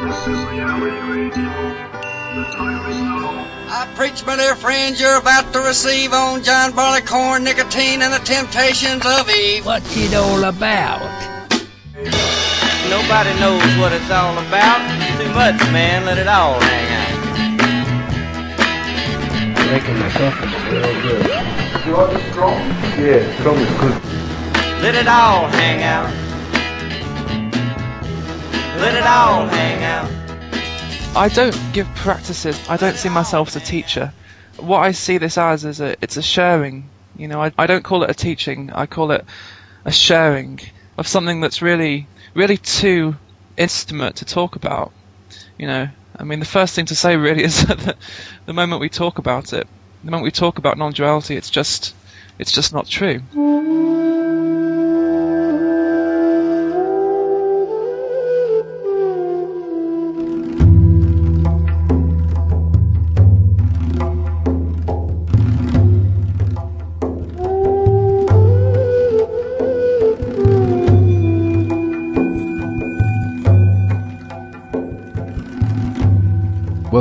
This is Reality Radio. The time is now. I preach, my dear friends, you're about to receive on John Barleycorn, nicotine, and the temptations of Eve. What's it all about? Nobody knows what it's all about. Too much, man. Let it all hang out. I reckon the coffee's real good. Your strong? Yeah, strong is good. Let it all hang out. Let it all hang out. I don't give practices. I don't see myself as a teacher. What I see this as is a it's a sharing. You know, I, I don't call it a teaching. I call it a sharing of something that's really really too intimate to talk about. You know, I mean, the first thing to say really is that the, moment we talk about it, the moment we talk about non-duality, it's just it's just not true.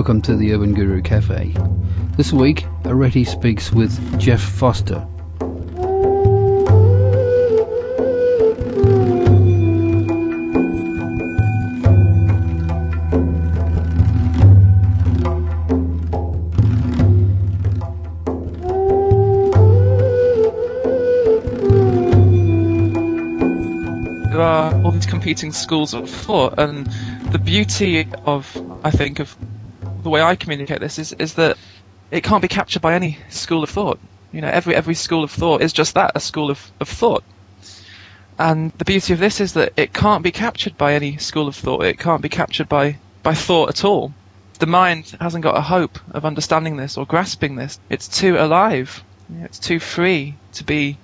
Welcome to the Urban Guru Cafe. This week, Areti speaks with Jeff Foster. there are all these competing schools of thought, and the beauty of, I think, of the way I communicate this is, is that it can't be captured by any school of thought. You know, every every school of thought is just that, a school of, of thought. And the beauty of this is that it can't be captured by any school of thought. It can't be captured by, by thought at all. The mind hasn't got a hope of understanding this or grasping this. It's too alive. It's too free to be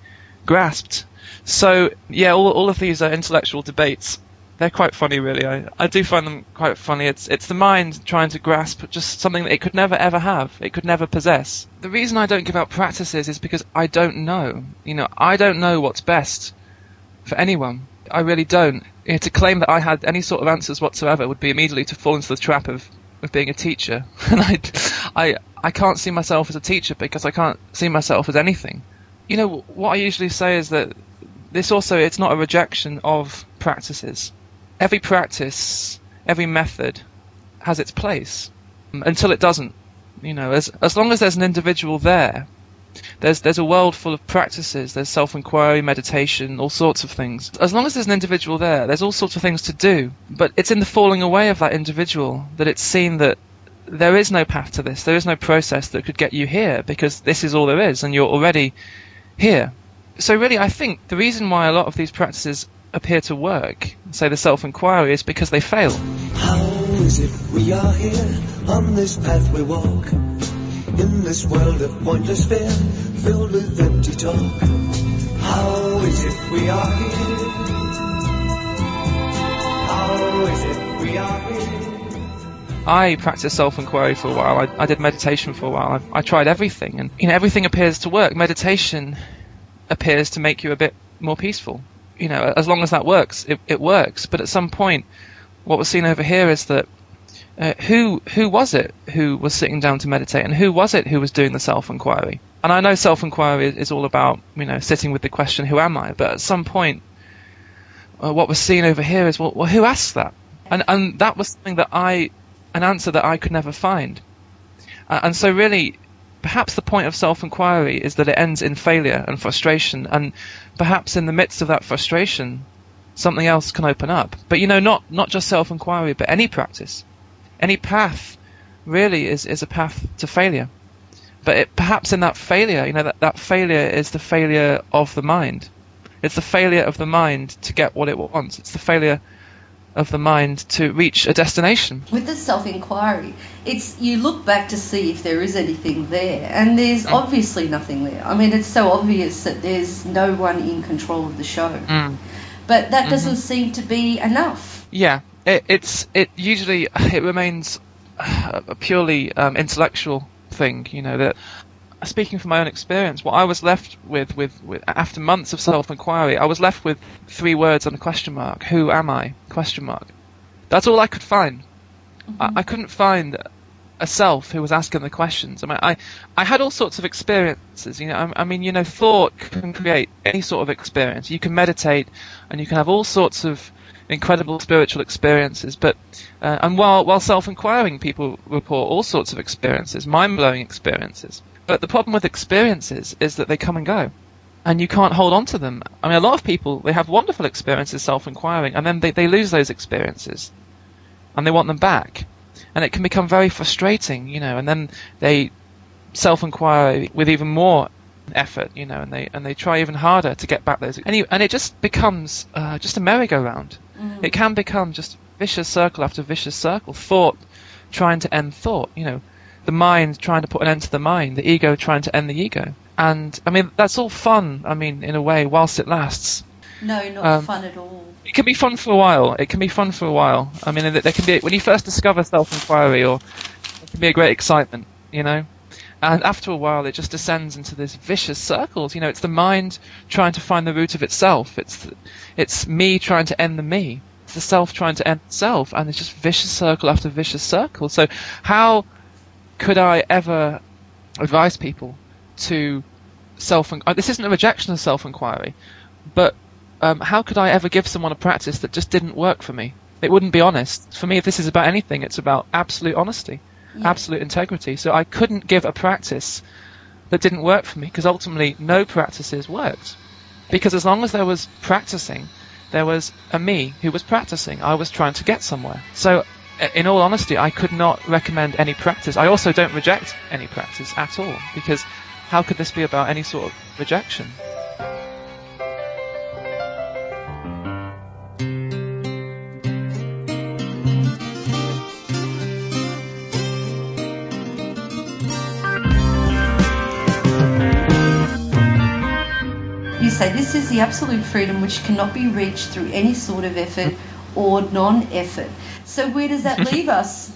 grasped. So yeah, all all of these are intellectual debates. They're quite funny, really. I, I do find them quite funny. It's it's the mind trying to grasp just something that it could never ever have. It could never possess. The reason I don't give out practices is because I don't know. You know, I don't know what's best for anyone. I really don't. You know, to claim that I had any sort of answers whatsoever would be immediately to fall into the trap of, of being a teacher. And I, I, I can't see myself as a teacher because I can't see myself as anything. You know, what I usually say is that this also, it's not a rejection of practices. Every practice, every method has its place until it doesn't. You know, as, as long as there's an individual there, there's there's a world full of practices. There's self-inquiry, meditation, all sorts of things. As long as there's an individual there, there's all sorts of things to do. But it's in the falling away of that individual that it's seen that there is no path to this. There is no process that could get you here because this is all there is, and you're already here. So really, I think the reason why a lot of these practices appear to work, say the self-inquiry, is because they fail. How is it we are here on this path we walk? In this world of pointless fear, filled with empty talk. How is it we are here? How is it we are here? I practiced self-inquiry for a while. I, I did meditation for a while. I, I tried everything, and you know everything appears to work. Meditation appears to make you a bit more peaceful. You know, as long as that works, it, it works. But at some point, what we're seeing over here is that uh, who who was it who was sitting down to meditate, and who was it who was doing the self-inquiry? And I know self-inquiry is, is all about you know sitting with the question, "Who am I?" But at some point, uh, what we're seeing over here is, well, well, who asked that? And and that was something that I, an answer that I could never find. Uh, and so really, perhaps the point of self-inquiry is that it ends in failure and frustration, and perhaps in the midst of that frustration, something else can open up. But you know, not not just self-inquiry, but any practice, any path, really is is a path to failure. But it, perhaps in that failure, you know, that that failure is the failure of the mind. It's the failure of the mind to get what it wants. It's the failure of the mind to reach a destination. With the self inquiry, it's you look back to see if there is anything there, and there's obviously nothing there. I mean, it's so obvious that there's no one in control of the show. Mm. But that doesn't seem to be enough. Yeah, it, it's it usually it remains a purely um, intellectual thing. You know that. Speaking from my own experience, what I was left with, with, with after months of self-inquiry, I was left with three words and a question mark. Who am I? Question mark. That's all I could find. I, I couldn't find a self who was asking the questions. I mean, I, I had all sorts of experiences. You know, I, I mean, you know, thought can create any sort of experience. You can meditate, and you can have all sorts of incredible spiritual experiences. But uh, and while while self-inquiring, people report all sorts of experiences, mind-blowing experiences. But the problem with experiences is that they come and go, and you can't hold on to them. I mean, a lot of people they have wonderful experiences self-inquiring, and then they, they lose those experiences, and they want them back, and it can become very frustrating, you know. And then they self-inquire with even more effort, you know, and they and they try even harder to get back those. And, you, and it just becomes uh, just a merry-go-round. Mm. It can become just vicious circle after vicious circle. Thought trying to end thought, you know, the mind trying to put an end to the mind, the ego trying to end the ego. And I mean, that's all fun. I mean, in a way, whilst it lasts. No, not Um, fun at all. It can be fun for a while. It can be fun for a while. I mean, there can be when you first discover self-inquiry, or it can be a great excitement, you know. And after a while, it just descends into this vicious circles. You know, it's the mind trying to find the root of itself. It's it's me trying to end the me. It's the self trying to end itself, and it's just vicious circle after vicious circle. So, how could I ever advise people to self? uh, This isn't a rejection of self-inquiry, but um, how could I ever give someone a practice that just didn't work for me? It wouldn't be honest. For me, if this is about anything, it's about absolute honesty, Yeah. absolute integrity. So I couldn't give a practice that didn't work for me because ultimately no practices worked. Because as long as there was practicing, there was a me who was practicing. I was trying to get somewhere. So in all honesty, I could not recommend any practice. I also don't reject any practice at all because how could this be about any sort of rejection? You say this is the absolute freedom which cannot be reached through any sort of effort or non effort. So, where does that leave us?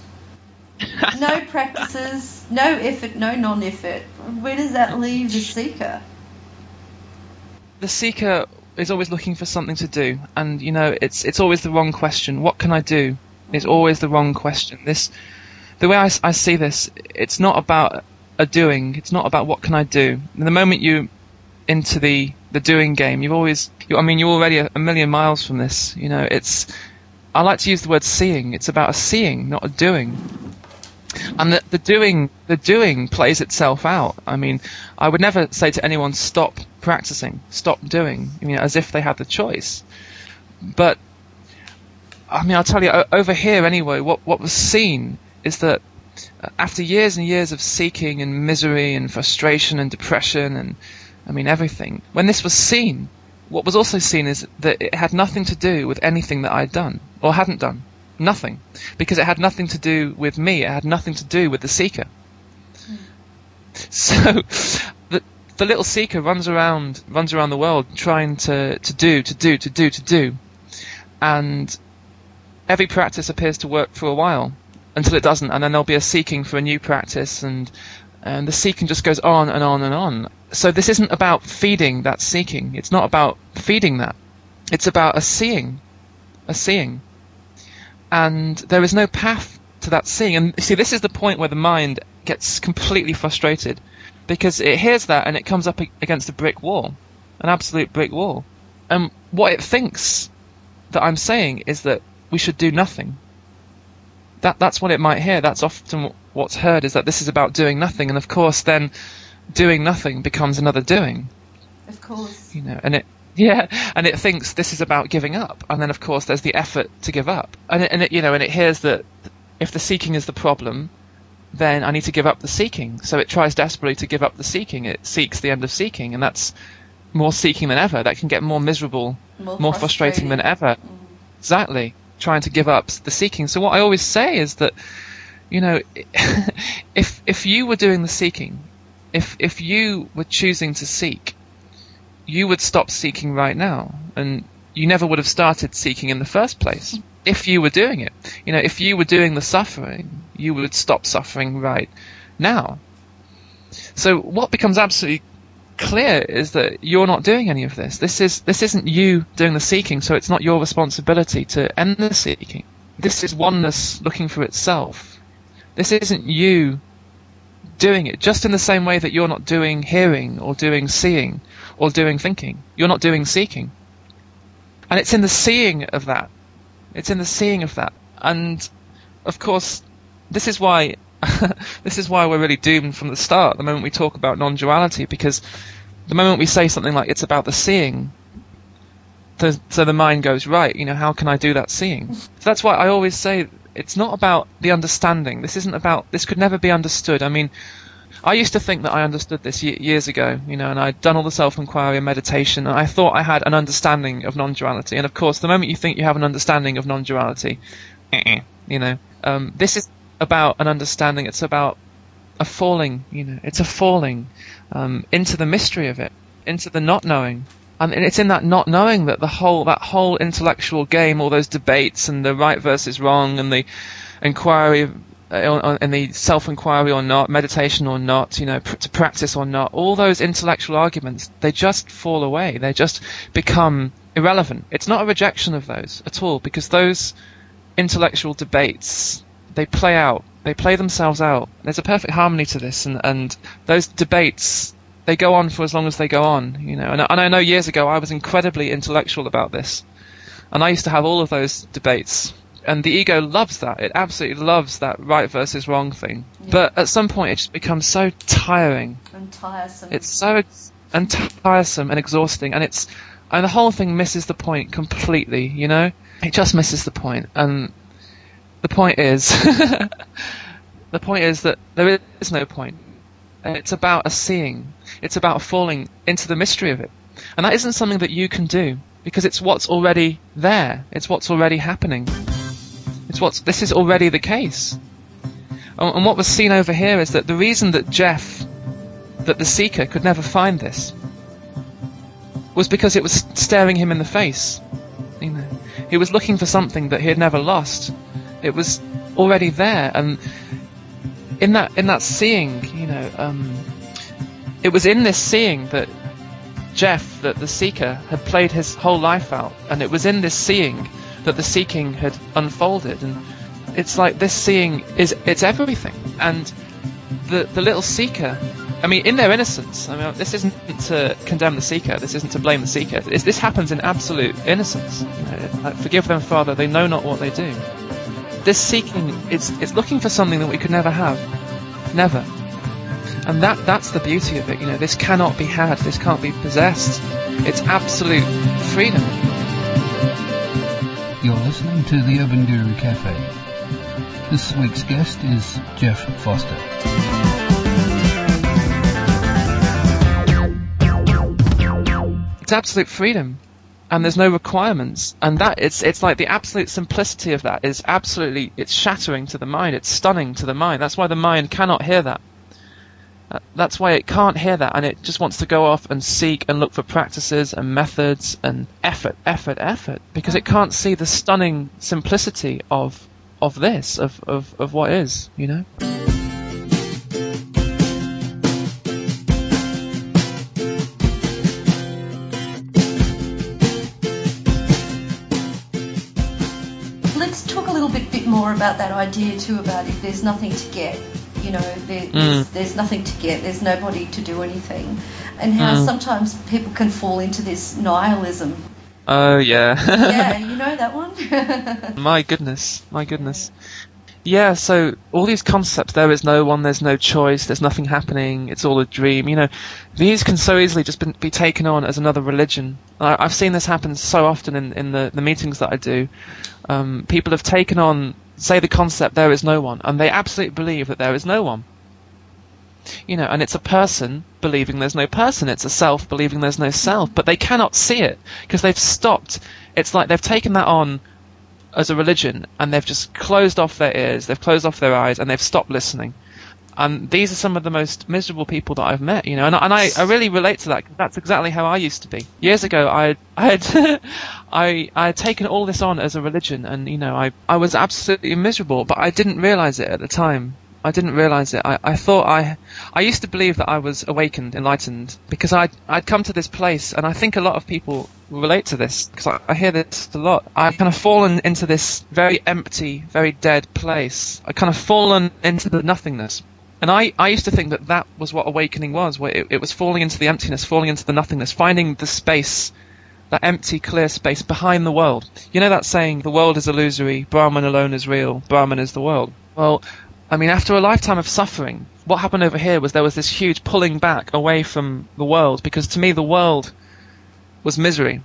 No practices, no effort, no non effort. Where does that leave the seeker? the seeker is always looking for something to do, and you know it's it's always the wrong question. What can I do? Is mm-hmm. always the wrong question. This, the way I, I see this, it's not about a doing. It's not about what can I do. the moment you into the the doing game, you've always. You, I mean, you're already a, a million miles from this. You know, it's. I like to use the word seeing. It's about a seeing, not a doing. And the, the doing, the doing plays itself out. I mean, I would never say to anyone, stop practicing, stop doing, you know, as if they had the choice. But, I mean, I'll tell you, over here anyway, what, what was seen is that uh, after years and years of seeking and misery and frustration and depression and, I mean, everything, when this was seen, what was also seen is that it had nothing to do with anything that I'd done or hadn't done. Nothing. Because it had nothing to do with me, it had nothing to do with the seeker. So, the, the little seeker runs around, runs around the world trying to, to do, to do, to do, to do. And every practice appears to work for a while until it doesn't, and then there'll be a seeking for a new practice, and and the seeking just goes on and on and on. So this isn't about feeding that seeking. It's not about feeding that. It's about a seeing, a seeing, and there is no path to that seeing. And see, this is the point where the mind gets completely frustrated because it hears that and it comes up against a brick wall, an absolute brick wall. And what it thinks that I'm saying is that we should do nothing. That that's what it might hear. That's often what's heard is that this is about doing nothing, and of course, then doing nothing becomes another doing. Of course. You know, and it yeah, and it thinks this is about giving up, and then of course there's the effort to give up, and it, and it you know, and it hears that if the seeking is the problem, then I need to give up the seeking. So it tries desperately to give up the seeking. It seeks the end of seeking, and that's more seeking than ever. That can get more miserable, More, more frustrating than ever. Mm. Exactly. Trying to give up the seeking. So what I always say is that, you know, if if you were doing the seeking, if if you were choosing to seek, you would stop seeking right now, and you never would have started seeking in the first place. If you were doing it, you know, if you were doing the suffering, you would stop suffering right now. So what becomes absolutely clear is that you're not doing any of this. This is this isn't you doing the seeking, so it's not your responsibility to end the seeking. this is oneness looking for itself. This isn't you doing it, just in the same way that you're not doing hearing or doing seeing or doing thinking. You're not doing seeking. And it's in the seeing of that. It's in the seeing of that. And of course, this is why this is why we're really doomed from the start. The moment we talk about non-duality, because the moment we say something like it's about the seeing, so the mind goes right. You know, how can I do that seeing? So that's why I always say it's not about the understanding. This isn't about. This could never be understood. I mean, I used to think that I understood this ye- years ago, you know, and I'd done all the self-inquiry and meditation, and I thought I had an understanding of non-duality. And of course, the moment you think you have an understanding of non-duality, you know, um, this is about an understanding. It's about a falling, you know, it's a falling um, into the mystery of it, into the not knowing. And it's in that not knowing that the whole that whole intellectual game, all those debates and the right versus wrong and the inquiry uh, and the self-inquiry or not, meditation or not, you know, pr- to practice or not, all those intellectual arguments, they just fall away. They just become irrelevant. It's not a rejection of those at all because those intellectual debates, they play out. They play themselves out. There's a perfect harmony to this and, and those debates, they go on for as long as they go on, you know. And, and I know years ago I was incredibly intellectual about this. And I used to have all of those debates and the ego loves that. It absolutely loves that right versus wrong thing. Yeah. But at some point, it just becomes so tiring. And tiresome. It's so ex- and tiresome and exhausting, and it's and the whole thing misses the point completely. You know, it just misses the point. And the point is, the point is that there is no point. It's about a seeing. It's about falling into the mystery of it, and that isn't something that you can do because it's what's already there. It's what's already happening. It's what's this is already the case. And, and what was seen over here is that the reason that Jeff, that the seeker, could never find this was because it was staring him in the face. You know, he was looking for something that he had never lost. It was already there, and in that in that seeing, you know, um, it was in this seeing that Jeff, that the seeker, had played his whole life out, and it was in this seeing that the seeking had unfolded, and it's like this seeing is it's everything, and the the little seeker. I mean, in their innocence. I mean, this isn't to condemn the seeker. This isn't to blame the seeker. It's, this happens in absolute innocence. Like, forgive them, Father. They know not what they do. This seeking is it's looking for something that we could never have, never. And that that's the beauty of it. You know, this cannot be had. This can't be possessed. It's absolute freedom. You're listening to the Urban Guru Cafe. This week's guest is Jeff Foster. It's absolute freedom, and there's no requirements, and that it's it's like the absolute simplicity of that is absolutely it's shattering to the mind. It's stunning to the mind. That's why the mind cannot hear that. That's why it can't hear that, and it just wants to go off and seek and look for practices and methods and effort, effort, effort, because it mm-hmm. can't see the stunning simplicity of of this, of of, of what is, you know. Let's talk a little bit, bit more about that idea too about if there's nothing to get, you know, there, there's, there's nothing to get, there's nobody to do anything, and how Mm. sometimes people can fall into this nihilism. Oh yeah. yeah, you know that one? My goodness, my goodness. Yeah, so all these concepts, there is no one, there's no choice, there's nothing happening, it's all a dream, you know, these can so easily just be, be taken on as another religion. I, I've seen this happen so often in, in the, the meetings that I do. Um, people have taken on, say the concept, there is no one, and they absolutely believe that there is no one. You know, and it's a person believing there's no person, it's a self believing there's no self, but they cannot see it because they've stopped. It's like they've taken that on as a religion and they've just closed off their ears, they've closed off their eyes, and they've stopped listening. And these are some of the most miserable people that I've met, you know, and, and I, I really relate to that that's exactly how I used to be. Years ago, I, I had, I, I had taken all this on as a religion and, you know, I, I was absolutely miserable, but I didn't realize it at the time. I didn't realize it. I, I thought I, I used to believe that I was awakened, enlightened, because I'd, I'd come to this place, and I think a lot of people relate to this, because I, I hear this a lot. I've kind of fallen into this very empty, very dead place. I kind of fallen into the nothingness. And I, I used to think that that was what awakening was, where it, it was falling into the emptiness, falling into the nothingness, finding the space, that empty, clear space behind the world. You know that saying, the world is illusory, Brahman alone is real, Brahman is the world. Well, I mean, after a lifetime of suffering, what happened over here was there was this huge pulling back away from the world, because to me the world was misery.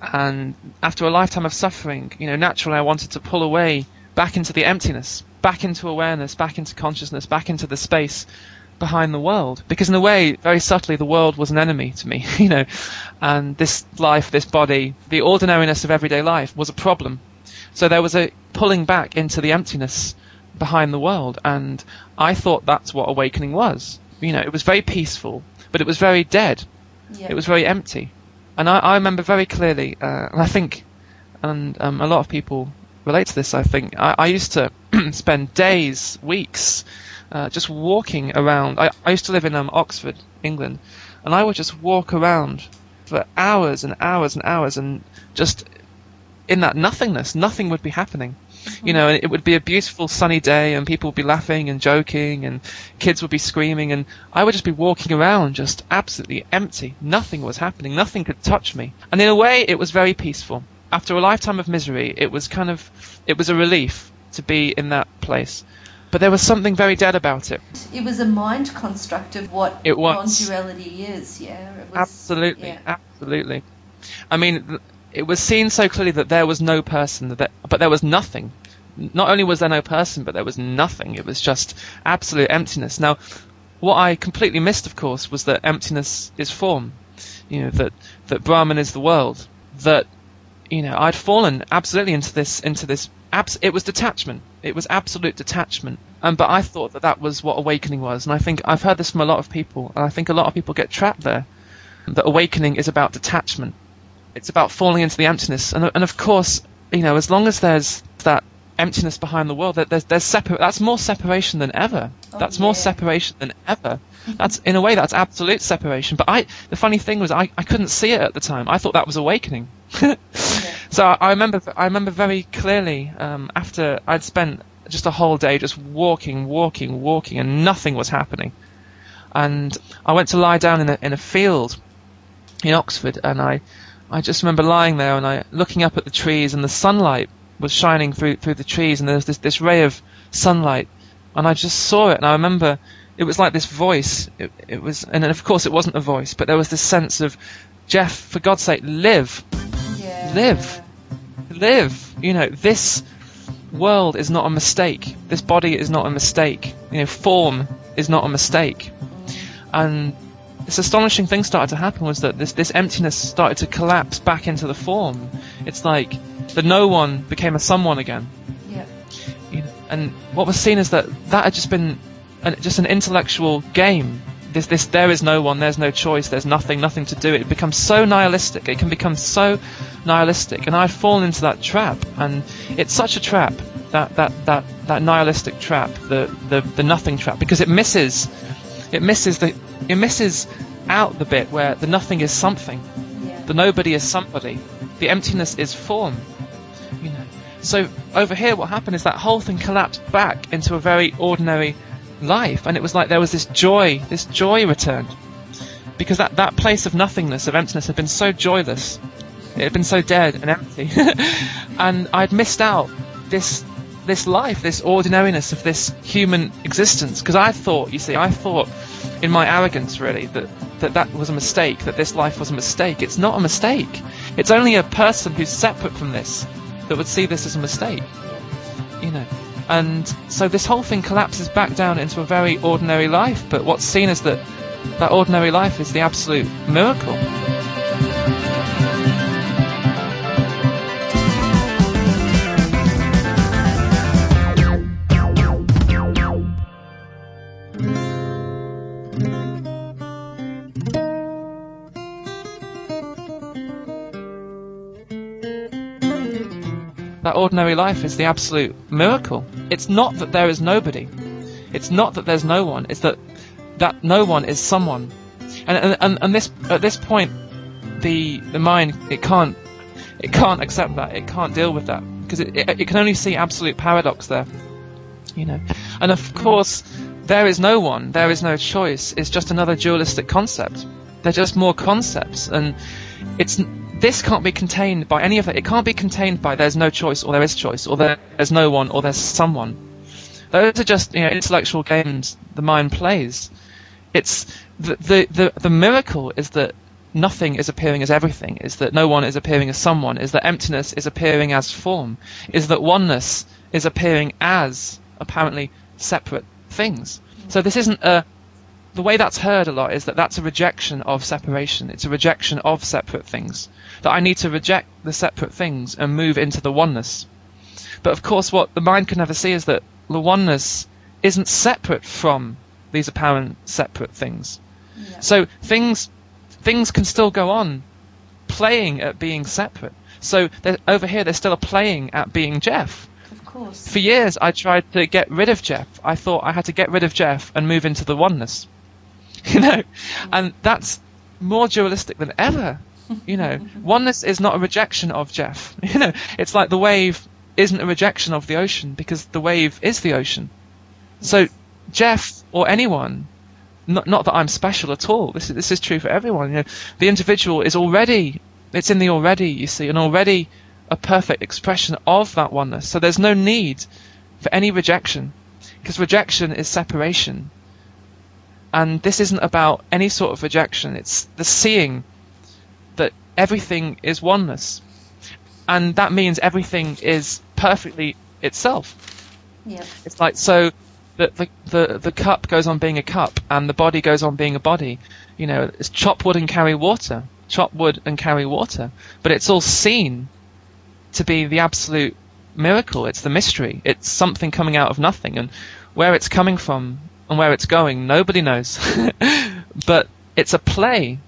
And after a lifetime of suffering, you know, naturally I wanted to pull away back into the emptiness, back into awareness, back into consciousness, back into the space behind the world. Because in a way, very subtly, the world was an enemy to me, you know, and this life, this body, the ordinariness of everyday life was a problem. So there was a pulling back into the emptiness behind the world, and I thought that's what awakening was. You know, it was very peaceful, but it was very dead. Yeah. It was very empty. And I, I remember very clearly, uh, and I think, and um, a lot of people relate to this, I think. I, I used to spend days, weeks, uh, just walking around. I, I used to live in um, Oxford, England, and I would just walk around for hours and hours and hours and just in that nothingness, nothing would be happening. You know, and it would be a beautiful sunny day and people would be laughing and joking and kids would be screaming and I would just be walking around just absolutely empty. Nothing was happening. Nothing could touch me. And in a way, it was very peaceful. After a lifetime of misery, it was kind of, it was a relief to be in that place. But there was something very dead about it. It was a mind construct of what It was. non-duality is. Yeah, it was, Absolutely, yeah. absolutely. I mean, it was seen so clearly that there was no person, that, but there was nothing. Not only was there no person, but there was nothing. It was just absolute emptiness. Now, what I completely missed, of course, was that emptiness is form. You know that that Brahman is the world. That you know I'd fallen absolutely into this into this. Abs- it was detachment. It was absolute detachment. Um, but I thought that that was what awakening was, and I think I've heard this from a lot of people, and I think a lot of people get trapped there. That awakening is about detachment. It's about falling into the emptiness, and and of course, you know, as long as there's that emptiness behind the world, that there's there's separ- That's more separation than ever. Oh, that's more separation than ever. That's in a way that's absolute separation. But I, the funny thing was, I, I couldn't see it at the time. I thought that was awakening. So I, remember I remember very clearly um, after I'd spent just a whole day just walking, walking, walking, and nothing was happening. And I went to lie down in a in a field in Oxford, and I I just remember lying there and I looking up at the trees, and the sunlight was shining through through the trees, and there was this this ray of sunlight, and I just saw it, and I remember it was like this voice. It, it was, and of course it wasn't a voice, but there was this sense of Jeff, for God's sake, live. Live, live. You know, this world is not a mistake. This body is not a mistake. You know, form is not a mistake. And this astonishing thing started to happen was that this, this emptiness started to collapse back into the form. It's like the no one became a someone again. Yeah. You know, and what was seen is that that had just been an, just an intellectual game. This, this, there is no one, there's no choice, there's nothing, nothing to do. It becomes so nihilistic. It can become so nihilistic, and I've fallen into that trap. And it's such a trap, that that that that nihilistic trap, the the the nothing trap, because it misses, it misses the, it misses out the bit where the nothing is something, Yeah. the nobody is somebody, the emptiness is form. You know. So over here, what happened is that whole thing collapsed back into a very ordinary life, and it was like there was this joy, this joy returned, because that that place of nothingness, of emptiness, had been so joyless, it had been so dead and empty, and I'd missed out this this life, this ordinariness of this human existence, because I thought, you see, I thought in my arrogance really that, that that was a mistake, that this life was a mistake. It's not a mistake. It's only a person who's separate from this that would see this as a mistake. You know. And so this whole thing collapses back down into a very ordinary life, but what's seen as that that ordinary life is the absolute miracle. That ordinary life is the absolute miracle. It's not that there is nobody. It's not that there's no one. It's that that no one is someone. And and, and, this at this point, the the mind it can't it can't accept that. It can't deal with that because it, it, it can only see absolute paradox there. You know, and of course, there is no one. There is no choice. It's just another dualistic concept. They're just more concepts, and it's this can't be contained by any of that. It can't be contained by there's no choice or there is choice or there's no one or there's someone. Those are just you know intellectual games the mind plays. It's the the the, the miracle is that nothing is appearing as everything, is that no one is appearing as someone, is that emptiness is appearing as form, is that oneness is appearing as apparently separate things. So this isn't a the way that's heard a lot is that that's a rejection of separation. It's a rejection of separate things. That I need to reject the separate things and move into the oneness. But of course, what the mind can never see is that the oneness isn't separate from these apparent separate things. Yeah. So things things can still go on playing at being separate. So over here, they're still playing at being Jeff. Of course. For years, I tried to get rid of Jeff. I thought I had to get rid of Jeff and move into the oneness. You know, and that's more dualistic than ever. You know, oneness is not a rejection of Jeff. You know, it's like the wave isn't a rejection of the ocean because the wave is the ocean. So Jeff or anyone, not, not that I'm special at all. This is this is true for everyone. You know, the individual is already it's in the already. You see, and already a perfect expression of that oneness. So there's no need for any rejection because rejection is separation. And this isn't about any sort of rejection. It's the seeing that everything is oneness. And that means everything is perfectly itself. Yeah. It's like so the, the the the cup goes on being a cup and the body goes on being a body. You know, it's chop wood and carry water. Chop wood and carry water. But it's all seen to be the absolute miracle. It's the mystery. It's something coming out of nothing and where it's coming from and where it's going, nobody knows. but it's a play.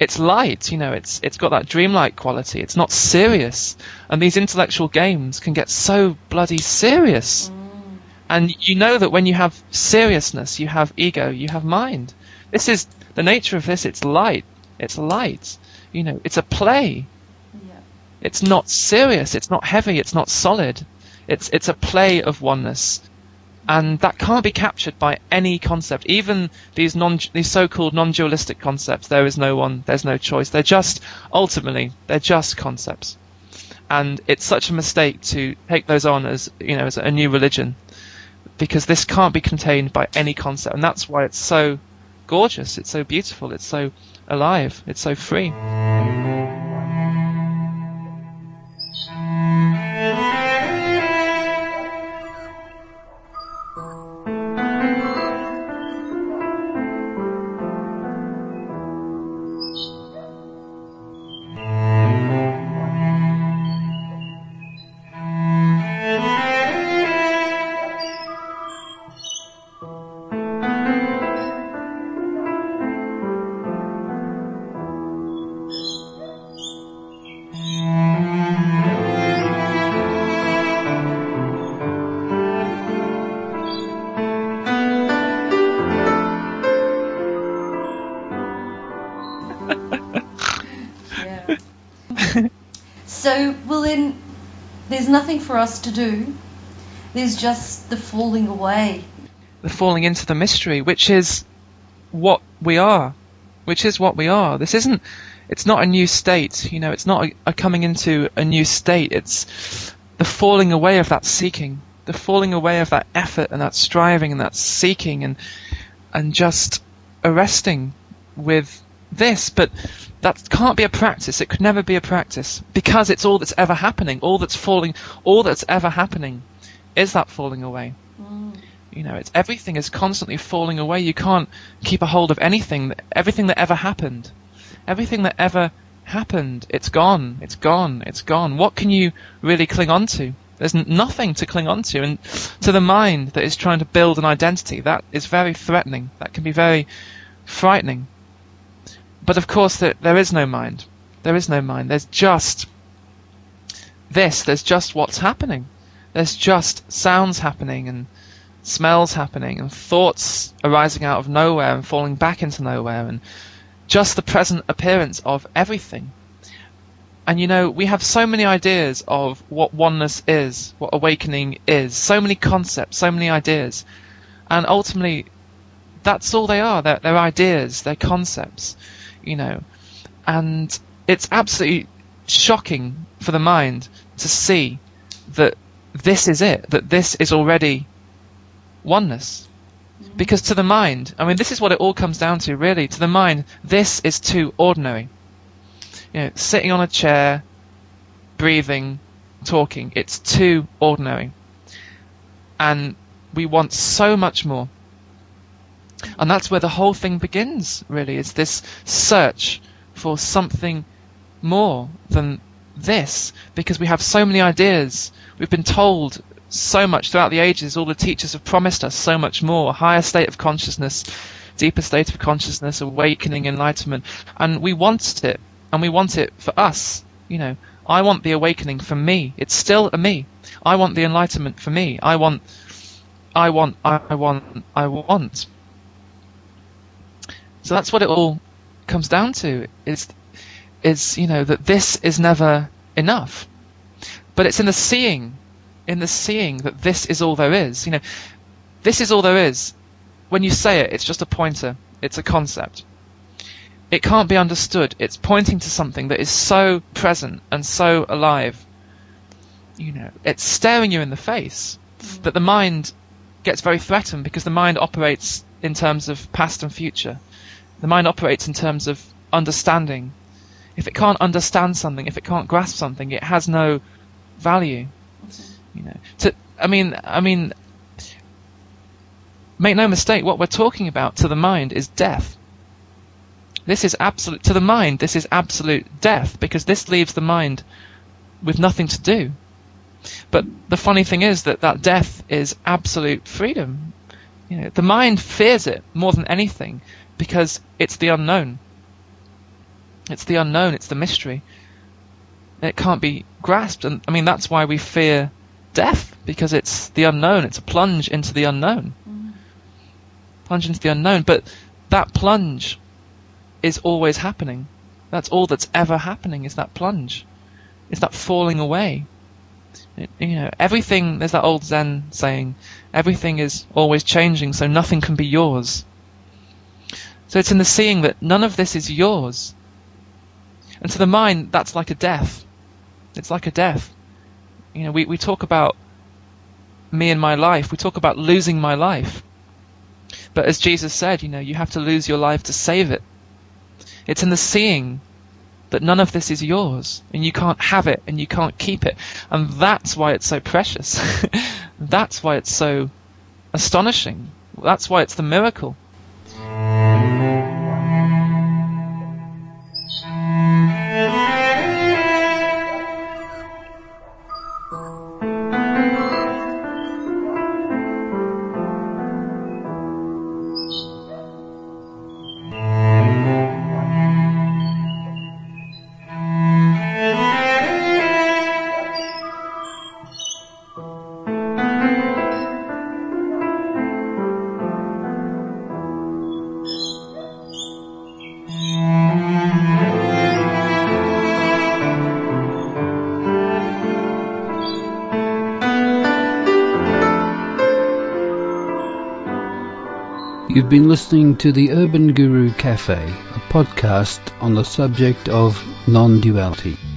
It's light, you know, it's it's got that dreamlike quality. It's not serious. And these intellectual games can get so bloody serious. Mm. And you know that when you have seriousness, you have ego, you have mind. This is the nature of this. It's light. It's light. You know, it's a play. Yeah. It's not serious. It's not heavy. It's not solid. It's it's a play of oneness, and that can't be captured by any concept. Even these non these so-called non-dualistic concepts. There is no one. There's no choice. They're just ultimately they're just concepts, and it's such a mistake to take those on as you know as a new religion, because this can't be contained by any concept, and that's why it's so gorgeous. It's so beautiful. It's so alive. It's so free. There's nothing for us to do. There's just the falling away. the falling into the mystery, which is what we are, which is what we are. This isn't, it's not a new state, you know, it's not a, a coming into a new state. It's the falling away of that seeking, the falling away of that effort and that striving and that seeking and, and just arresting with this. But that can't be a practice. It could never be a practice because it's all that's ever happening. All that's falling, all that's ever happening is that falling away. Mm. You know, it's everything is constantly falling away. You can't keep a hold of anything. Everything that ever happened, everything that ever happened, it's gone. It's gone. It's gone. What can you really cling on to? There's nothing to cling on to, and to the mind that is trying to build an identity, that is very threatening. That can be very frightening. But of course, there, there is no mind. There is no mind. There's just this. There's just what's happening. There's just sounds happening and smells happening and thoughts arising out of nowhere and falling back into nowhere and just the present appearance of everything. And you know, we have so many ideas of what oneness is, what awakening is, so many concepts, so many ideas. And ultimately, that's all they are. They're, they're ideas, they're concepts, you know. And it's absolutely shocking for the mind to see that this is it, that this is already oneness. Mm-hmm. Because to the mind, I mean, this is what it all comes down to, really. To the mind, this is too ordinary. You know, sitting on a chair, breathing, talking, it's too ordinary. And we want so much more. And that's where the whole thing begins, really. It's this search for something more than this, because we have so many ideas. We've been told so much throughout the ages. All the teachers have promised us so much more, a higher state of consciousness, deeper state of consciousness, awakening, enlightenment, and we want it, and we want it for us. You know, I want the awakening for me. It's still a me. I want the enlightenment for me. I want, I want, I want, I want. So that's what it all comes down to. Is, is you know that this is never enough, but it's in the seeing in the seeing that this is all there is. You know, this is all there is. When you say it, it's just a pointer. It's a concept. It can't be understood. It's pointing to something that is so present and so alive. You know, it's staring you in the face. That the mind gets very threatened because the mind operates in terms of past and future. The mind operates in terms of understanding. If it can't understand something, if it can't grasp something, it has no value. You know, to I mean, I mean, make no mistake. What we're talking about to the mind is death. This is absolute to the mind. This is absolute death because this leaves the mind with nothing to do. But the funny thing is that that death is absolute freedom. You know, the mind fears it more than anything because it's the unknown. It's the unknown. It's the mystery. It can't be grasped, and I mean that's why we fear death because it's the unknown. It's a plunge into the unknown. Mm. Plunge into the unknown. But that plunge is always happening. That's all that's ever happening is that plunge. Is that falling away. It, you know, everything, there's that old Zen saying, everything is always changing, so nothing can be yours. So it's in the seeing that none of this is yours. And to the mind, that's like a death. It's like a death. You know, we, we talk about me and my life. We talk about losing my life. But as Jesus said, you know, you have to lose your life to save it. It's in the seeing that none of this is yours and you can't have it and you can't keep it. And that's why it's so precious. that's why it's so astonishing. That's why it's the miracle. You've been listening to the Urban Guru Cafe, a podcast on the subject of non-duality. Let